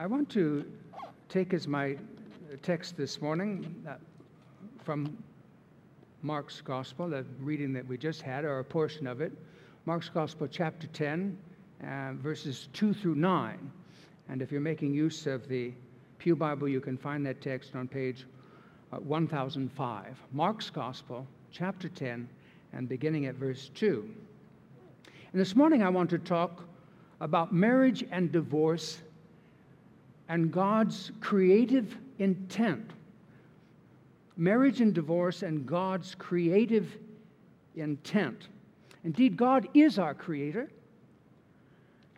I want to take as my text this morning uh, from Mark's Gospel, the reading that we just had, or a portion of it. Mark's Gospel, chapter 10, uh, verses 2 through 9. And if you're making use of the Pew Bible, you can find that text on page uh, 1005. Mark's Gospel, chapter 10, and beginning at verse 2. And this morning I want to talk about marriage and divorce and God's creative intent. Marriage and divorce and God's creative intent. Indeed, God is our creator.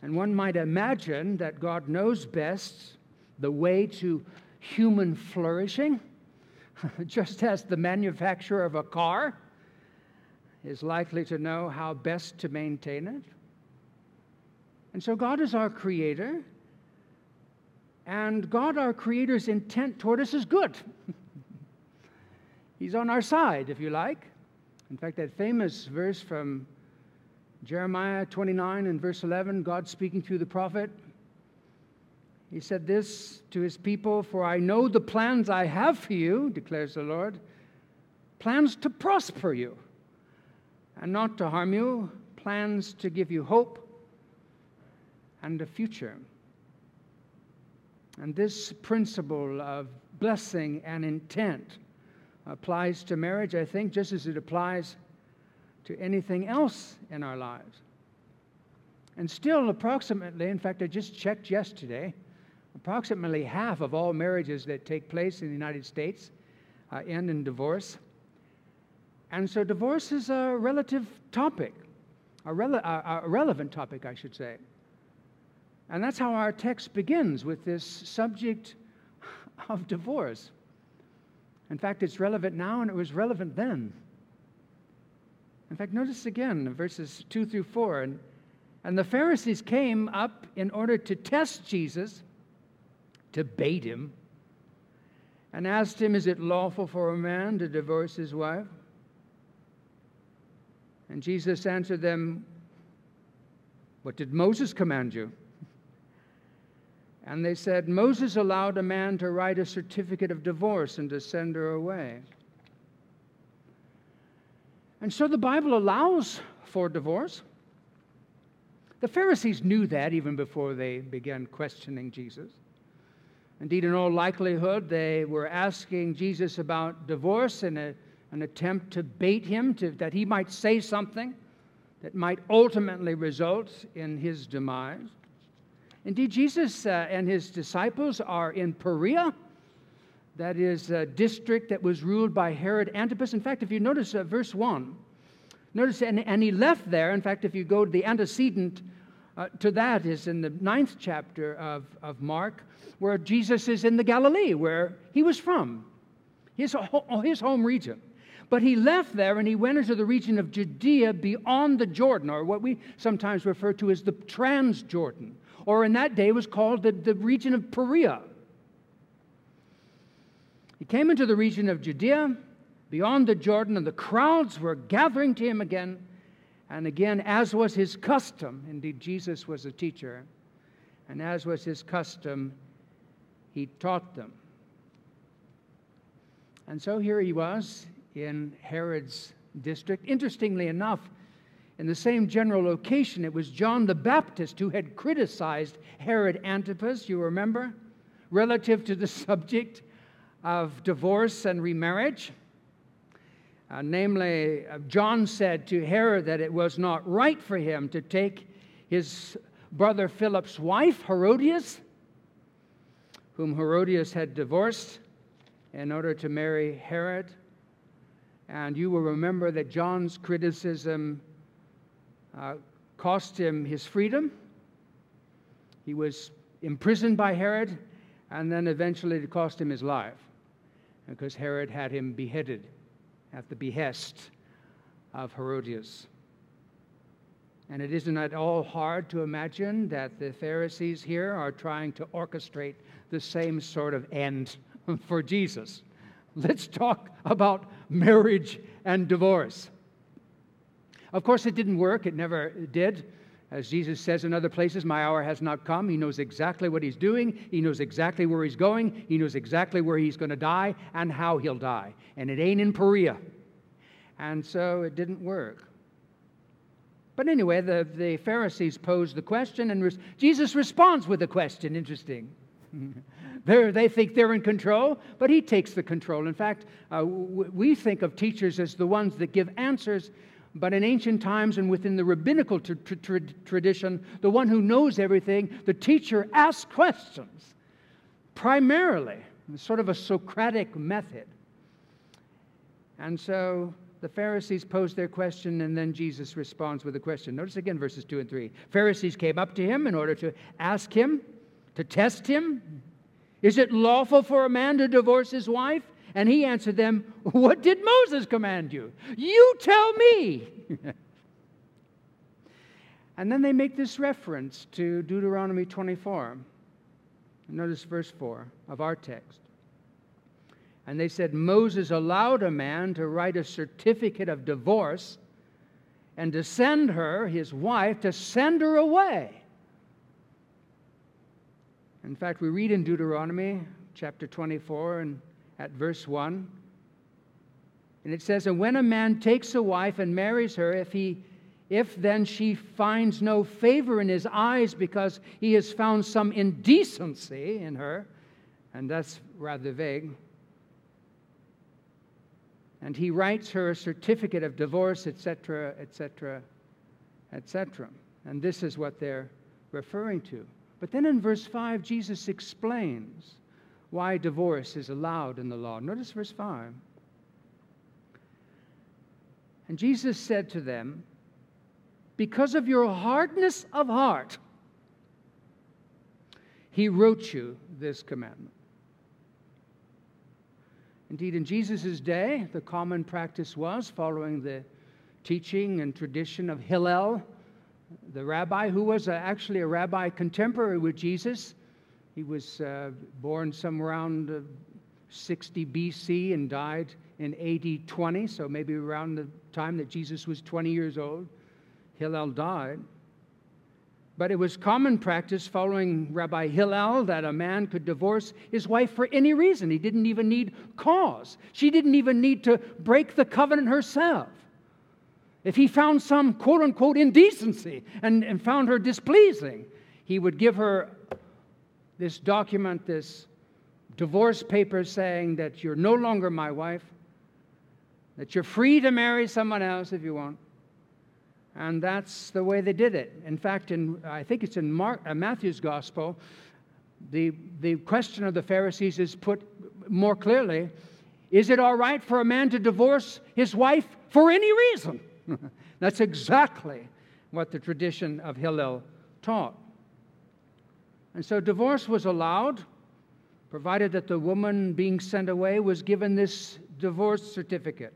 And one might imagine that God knows best the way to human flourishing, just as the manufacturer of a car is likely to know how best to maintain it. And so, God is our creator, and God, our creator's intent toward us is good. He's on our side, if you like. In fact, that famous verse from Jeremiah 29 and verse 11, God speaking through the prophet, he said this to his people For I know the plans I have for you, declares the Lord, plans to prosper you and not to harm you, plans to give you hope and a future. And this principle of blessing and intent applies to marriage, I think, just as it applies to anything else in our lives. And still, approximately, in fact, I just checked yesterday, approximately half of all marriages that take place in the United States uh, end in divorce. And so, divorce is a relative topic, a, rele- a, a relevant topic, I should say. And that's how our text begins with this subject of divorce. In fact, it's relevant now and it was relevant then. In fact, notice again verses 2 through 4. And, and the Pharisees came up in order to test Jesus, to bait him, and asked him, Is it lawful for a man to divorce his wife? And Jesus answered them, What did Moses command you? And they said, Moses allowed a man to write a certificate of divorce and to send her away. And so the Bible allows for divorce. The Pharisees knew that even before they began questioning Jesus. Indeed, in all likelihood, they were asking Jesus about divorce in a, an attempt to bait him, to, that he might say something that might ultimately result in his demise. Indeed, Jesus uh, and his disciples are in Perea. That is a district that was ruled by Herod Antipas. In fact, if you notice uh, verse 1, notice, and, and he left there. In fact, if you go to the antecedent uh, to that, is in the ninth chapter of, of Mark, where Jesus is in the Galilee, where he was from, his, his home region. But he left there and he went into the region of Judea beyond the Jordan, or what we sometimes refer to as the Transjordan or in that day was called the, the region of Perea. He came into the region of Judea, beyond the Jordan, and the crowds were gathering to him again and again, as was his custom. Indeed, Jesus was a teacher, and as was his custom, he taught them. And so here he was in Herod's district. Interestingly enough, in the same general location, it was John the Baptist who had criticized Herod Antipas, you remember, relative to the subject of divorce and remarriage. Uh, namely, uh, John said to Herod that it was not right for him to take his brother Philip's wife, Herodias, whom Herodias had divorced in order to marry Herod. And you will remember that John's criticism uh, cost him his freedom. He was imprisoned by Herod, and then eventually it cost him his life because Herod had him beheaded at the behest of Herodias. And it isn't at all hard to imagine that the Pharisees here are trying to orchestrate the same sort of end for Jesus. Let's talk about marriage and divorce. Of course, it didn't work, it never did. As Jesus says in other places, my hour has not come. He knows exactly what he's doing. He knows exactly where he's going. He knows exactly where he's going to die and how he'll die. And it ain't in Perea. And so it didn't work. But anyway, the, the Pharisees pose the question, and Jesus responds with a question. Interesting. they think they're in control, but he takes the control. In fact, uh, w- we think of teachers as the ones that give answers but in ancient times and within the rabbinical tra- tra- tradition, the one who knows everything, the teacher asks questions, primarily, sort of a Socratic method. And so the Pharisees pose their question, and then Jesus responds with a question. Notice again verses 2 and 3. Pharisees came up to him in order to ask him, to test him. Is it lawful for a man to divorce his wife? And he answered them, What did Moses command you? You tell me. and then they make this reference to Deuteronomy 24. Notice verse 4 of our text. And they said, Moses allowed a man to write a certificate of divorce and to send her, his wife, to send her away. In fact, we read in Deuteronomy chapter 24 and at verse 1. And it says, And when a man takes a wife and marries her, if he if then she finds no favor in his eyes because he has found some indecency in her, and that's rather vague, and he writes her a certificate of divorce, etc., etc., etc. And this is what they're referring to. But then in verse 5, Jesus explains why divorce is allowed in the law. Notice verse 5. And Jesus said to them, Because of your hardness of heart, he wrote you this commandment. Indeed, in Jesus' day, the common practice was following the teaching and tradition of Hillel, the rabbi, who was actually a rabbi contemporary with Jesus. He was uh, born somewhere around uh, 60 BC and died in AD 20, so maybe around the time that Jesus was 20 years old. Hillel died. But it was common practice following Rabbi Hillel that a man could divorce his wife for any reason. He didn't even need cause. She didn't even need to break the covenant herself. If he found some quote unquote indecency and, and found her displeasing, he would give her this document, this divorce paper saying that you're no longer my wife, that you're free to marry someone else if you want. And that's the way they did it. In fact, in, I think it's in Mark, uh, Matthew's gospel, the, the question of the Pharisees is put more clearly Is it all right for a man to divorce his wife for any reason? that's exactly what the tradition of Hillel taught. And so divorce was allowed, provided that the woman being sent away was given this divorce certificate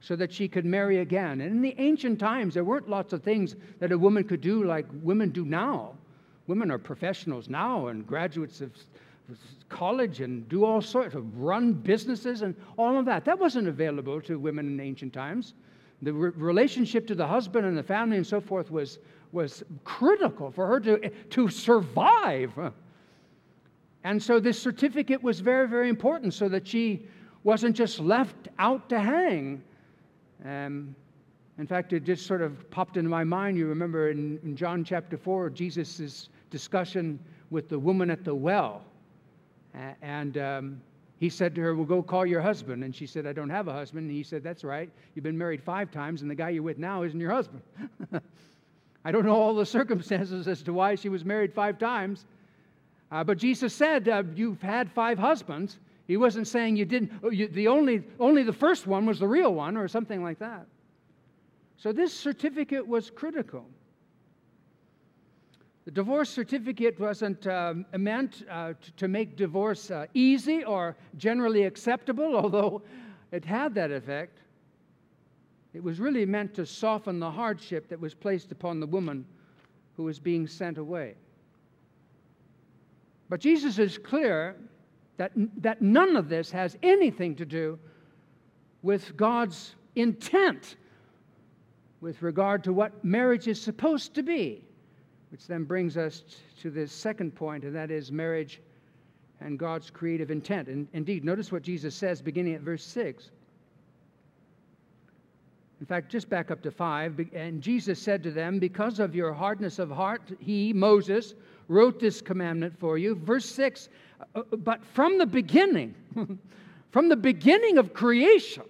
so that she could marry again. And in the ancient times, there weren't lots of things that a woman could do like women do now. Women are professionals now and graduates of college and do all sorts of run businesses and all of that. That wasn't available to women in ancient times. The re- relationship to the husband and the family and so forth was, was critical for her to, to survive. And so this certificate was very, very important so that she wasn't just left out to hang. Um, in fact, it just sort of popped into my mind. You remember in, in John chapter 4, Jesus' discussion with the woman at the well. And um, he said to her, Well, go call your husband. And she said, I don't have a husband. And he said, That's right. You've been married five times, and the guy you're with now isn't your husband. I don't know all the circumstances as to why she was married five times. Uh, but Jesus said, uh, You've had five husbands. He wasn't saying you didn't, oh, you, the only, only the first one was the real one or something like that. So this certificate was critical. The divorce certificate wasn't um, meant uh, to, to, make divorce uh, easy or generally acceptable, although it had that effect. It was really meant to soften the hardship that was placed upon the woman who was being sent away. But Jesus is clear that, that none of this has anything to do with God's intent with regard to what marriage is supposed to be. Which then brings us to the second point, and that is marriage and God's creative intent. And indeed, notice what Jesus says beginning at verse 6. In fact, just back up to 5. And Jesus said to them, Because of your hardness of heart, he, Moses, wrote this commandment for you. Verse 6 uh, uh, But from the beginning, from the beginning of creation,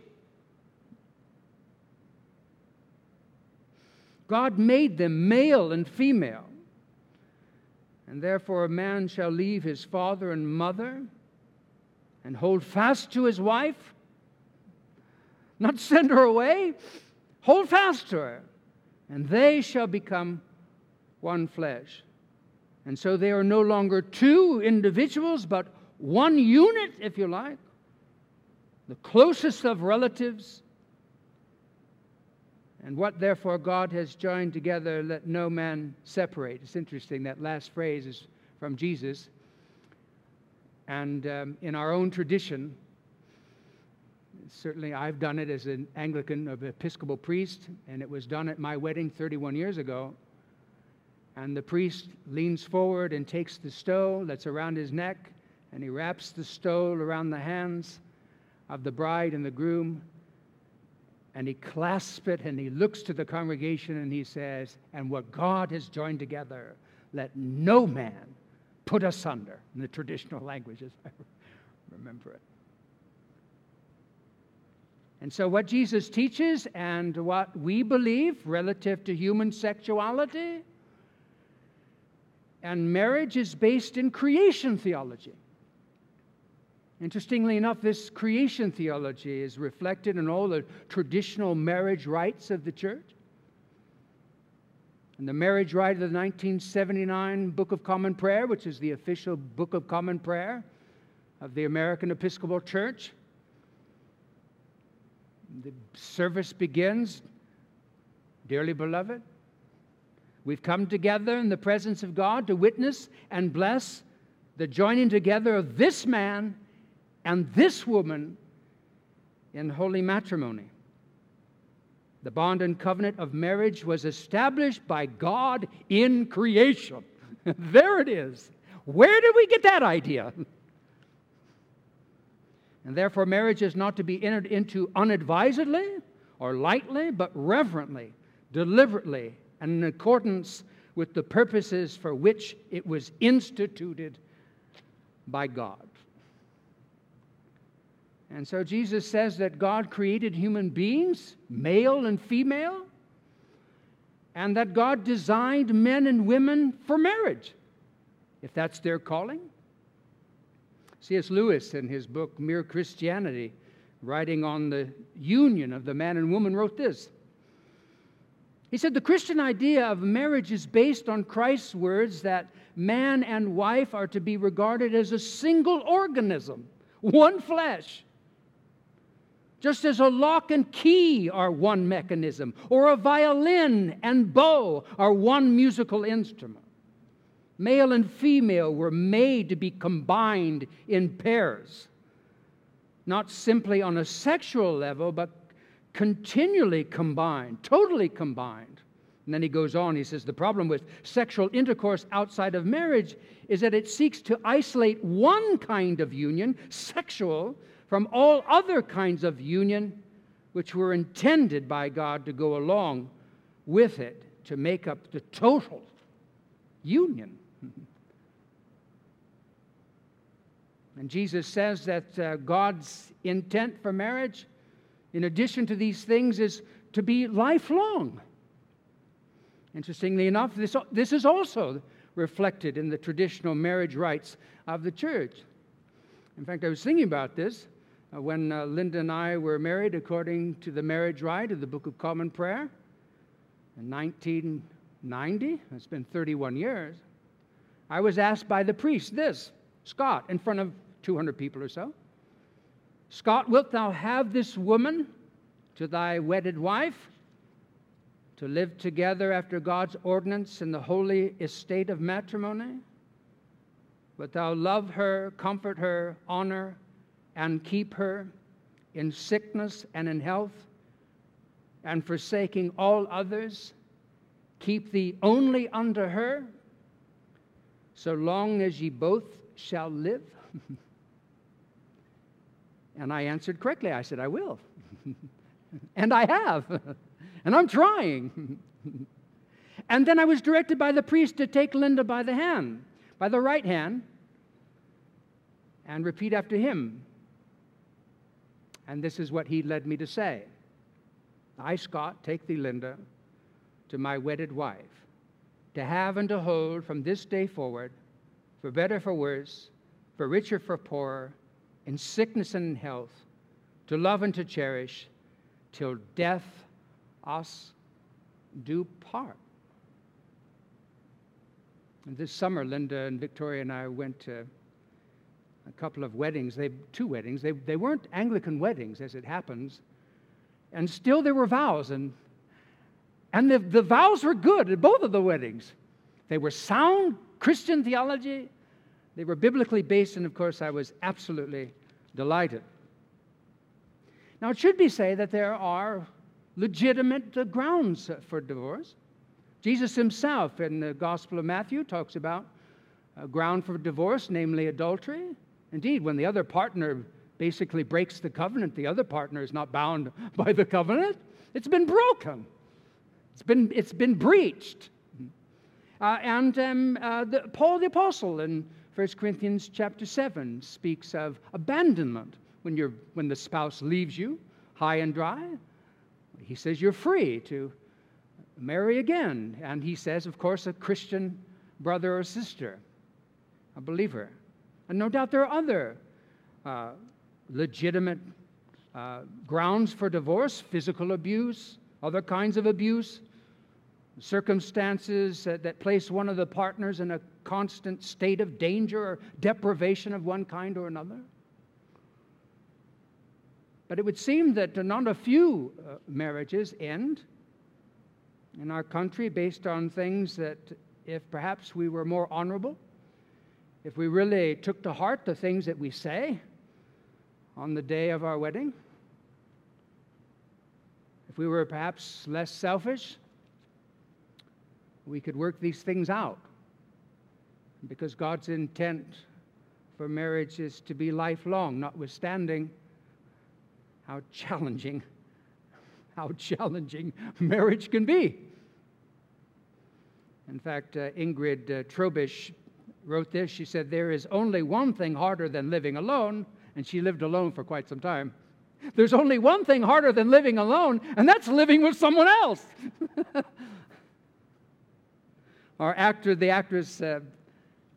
God made them male and female. And therefore, a man shall leave his father and mother and hold fast to his wife, not send her away, hold fast to her, and they shall become one flesh. And so they are no longer two individuals, but one unit, if you like, the closest of relatives. And what therefore God has joined together, let no man separate. It's interesting, that last phrase is from Jesus. And um, in our own tradition, certainly I've done it as an Anglican of Episcopal priest, and it was done at my wedding 31 years ago. And the priest leans forward and takes the stole that's around his neck, and he wraps the stole around the hands of the bride and the groom, and he clasps it and he looks to the congregation and he says, And what God has joined together, let no man put asunder, in the traditional languages. I remember it. And so, what Jesus teaches and what we believe relative to human sexuality and marriage is based in creation theology. Interestingly enough, this creation theology is reflected in all the traditional marriage rites of the church. In the marriage rite of the 1979 Book of Common Prayer, which is the official Book of Common Prayer of the American Episcopal Church, the service begins Dearly beloved, We've come together in the presence of God to witness and bless the joining together of this man and this woman in holy matrimony. The bond and covenant of marriage was established by God in creation. there it is. Where did we get that idea? And therefore, marriage is not to be entered into unadvisedly or lightly, but reverently, deliberately, and in accordance with the purposes for which it was instituted by God. And so Jesus says that God created human beings, male and female, and that God designed men and women for marriage, if that's their calling. C.S. Lewis, in his book Mere Christianity, writing on the union of the man and woman, wrote this he said the Christian idea of marriage is based on Christ's words that man and wife are to be regarded as a single organism, one flesh. Just as a lock and key are one mechanism, or a violin and bow are one musical instrument. Male and female were made to be combined in pairs, not simply on a sexual level, but continually combined, totally combined. And then he goes on, he says, the problem with sexual intercourse outside of marriage is that it seeks to isolate one kind of union, sexual, from all other kinds of union which were intended by God to go along with it to make up the total union. And Jesus says that uh, God's intent for marriage in addition to these things, is to be lifelong. Interestingly enough, this, this is also reflected in the traditional marriage rites of the church. In fact, I was thinking about this when uh, Linda and I were married according to the marriage rite of the Book of Common Prayer in 1990. It's been 31 years. I was asked by the priest this, Scott, in front of 200 people or so. Scott, wilt thou have this woman to thy wedded wife to live together after God's ordinance in the holy estate of matrimony? Wilt thou love her, comfort her, honor, and keep her in sickness and in health, and forsaking all others, keep thee only unto her, so long as ye both shall live? and I answered correctly. I said, I will. and I have. and I'm trying. and then I was directed by the priest to take Linda by the hand, by the right hand, and repeat after him. And this is what he led me to say I, Scott, take thee, Linda, to my wedded wife, to have and to hold from this day forward, for better, for worse, for richer, for poorer, in sickness and in health, to love and to cherish, till death us do part. And this summer, Linda and Victoria and I went to a couple of weddings, they, two weddings. They, they weren't Anglican weddings, as it happens. And still there were vows, and, and the, the vows were good at both of the weddings. They were sound Christian theology, they were biblically based, and of course, I was absolutely delighted. Now, it should be said that there are legitimate grounds for divorce. Jesus himself in the Gospel of Matthew talks about a ground for divorce, namely adultery. Indeed, when the other partner basically breaks the covenant, the other partner is not bound by the covenant. It's been broken, it's been, it's been breached. Uh, and um, uh, the, Paul the Apostle in 1 Corinthians chapter 7 speaks of abandonment when, you're, when the spouse leaves you high and dry. He says you're free to marry again. And he says, of course, a Christian brother or sister, a believer. And no doubt there are other uh, legitimate uh, grounds for divorce physical abuse, other kinds of abuse, circumstances that, that place one of the partners in a constant state of danger or deprivation of one kind or another. But it would seem that not a few uh, marriages end in our country based on things that, if perhaps we were more honorable, if we really took to heart the things that we say on the day of our wedding, if we were perhaps less selfish, we could work these things out. Because God's intent for marriage is to be lifelong, notwithstanding how challenging, how challenging marriage can be. In fact, uh, Ingrid uh, Trobisch wrote this. She said, There is only one thing harder than living alone, and she lived alone for quite some time. There's only one thing harder than living alone, and that's living with someone else. Our actor, the actress uh,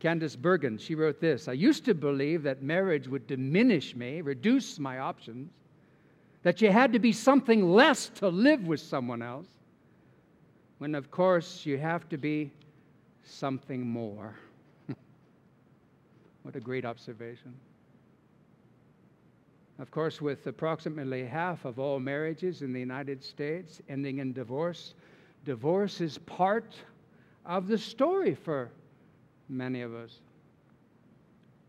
Candice Bergen, she wrote this I used to believe that marriage would diminish me, reduce my options, that you had to be something less to live with someone else, when of course you have to be something more. What a great observation. Of course, with approximately half of all marriages in the United States ending in divorce, divorce is part of the story for many of us.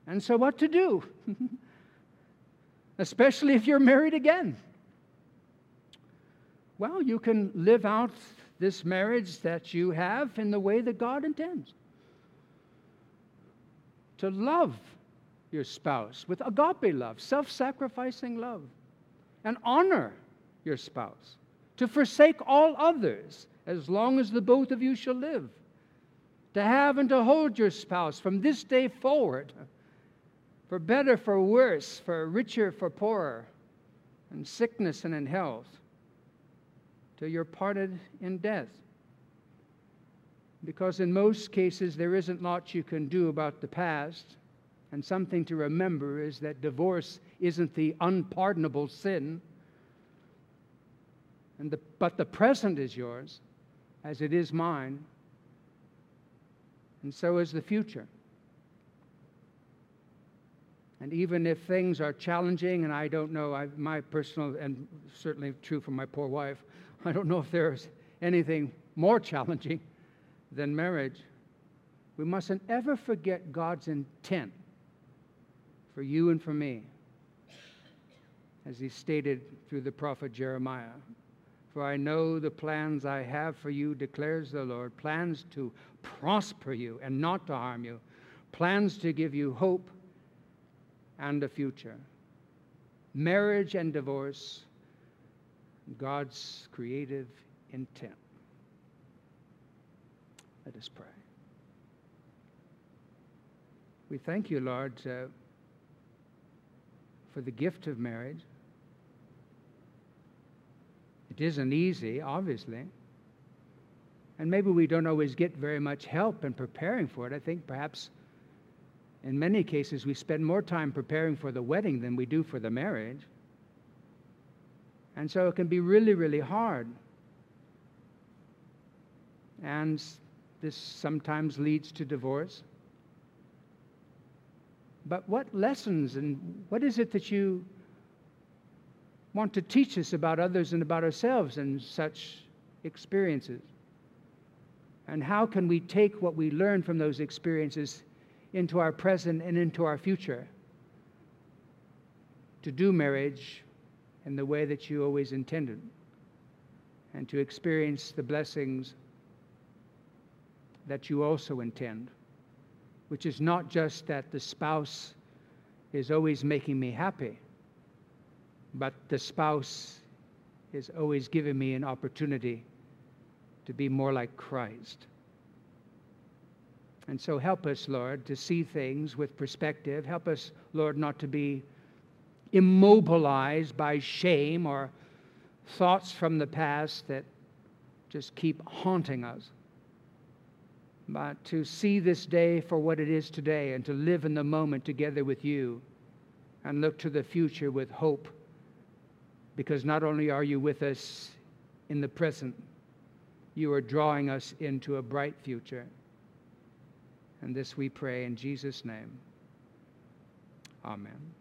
And so, what to do? Especially if you're married again. Well, you can live out this marriage that you have in the way that God intends to love your spouse with agape love, self sacrificing love, and honor your spouse, to forsake all others as long as the both of you shall live, to have and to hold your spouse from this day forward, for better, for worse, for richer, for poorer, in sickness and in health, till you're parted in death because in most cases there isn't much you can do about the past. And something to remember is that divorce isn't the unpardonable sin, and the, but the present is yours, as it is mine, and so is the future. And even if things are challenging, and I don't know, I, my personal, and certainly true for my poor wife, I don't know if there's anything more challenging than marriage, we mustn't ever forget God's intent for you and for me, as he stated through the prophet Jeremiah. For I know the plans I have for you, declares the Lord plans to prosper you and not to harm you, plans to give you hope and a future. Marriage and divorce, God's creative intent. Let us pray. We thank you, Lord, uh, for the gift of marriage. It isn't easy, obviously. And maybe we don't always get very much help in preparing for it. I think perhaps in many cases we spend more time preparing for the wedding than we do for the marriage. And so it can be really, really hard. And this sometimes leads to divorce. But what lessons and what is it that you want to teach us about others and about ourselves in such experiences? And how can we take what we learn from those experiences into our present and into our future to do marriage in the way that you always intended and to experience the blessings that you also intend? which is not just that the spouse is always making me happy, but the spouse is always giving me an opportunity to be more like Christ. And so help us, Lord, to see things with perspective. Help us, Lord, not to be immobilized by shame or thoughts from the past that just keep haunting us but to see this day for what it is today and to live in the moment together with you and look to the future with hope. Because not only are you with us in the present, you are drawing us into a bright future. And this we pray in Jesus' name. Amen.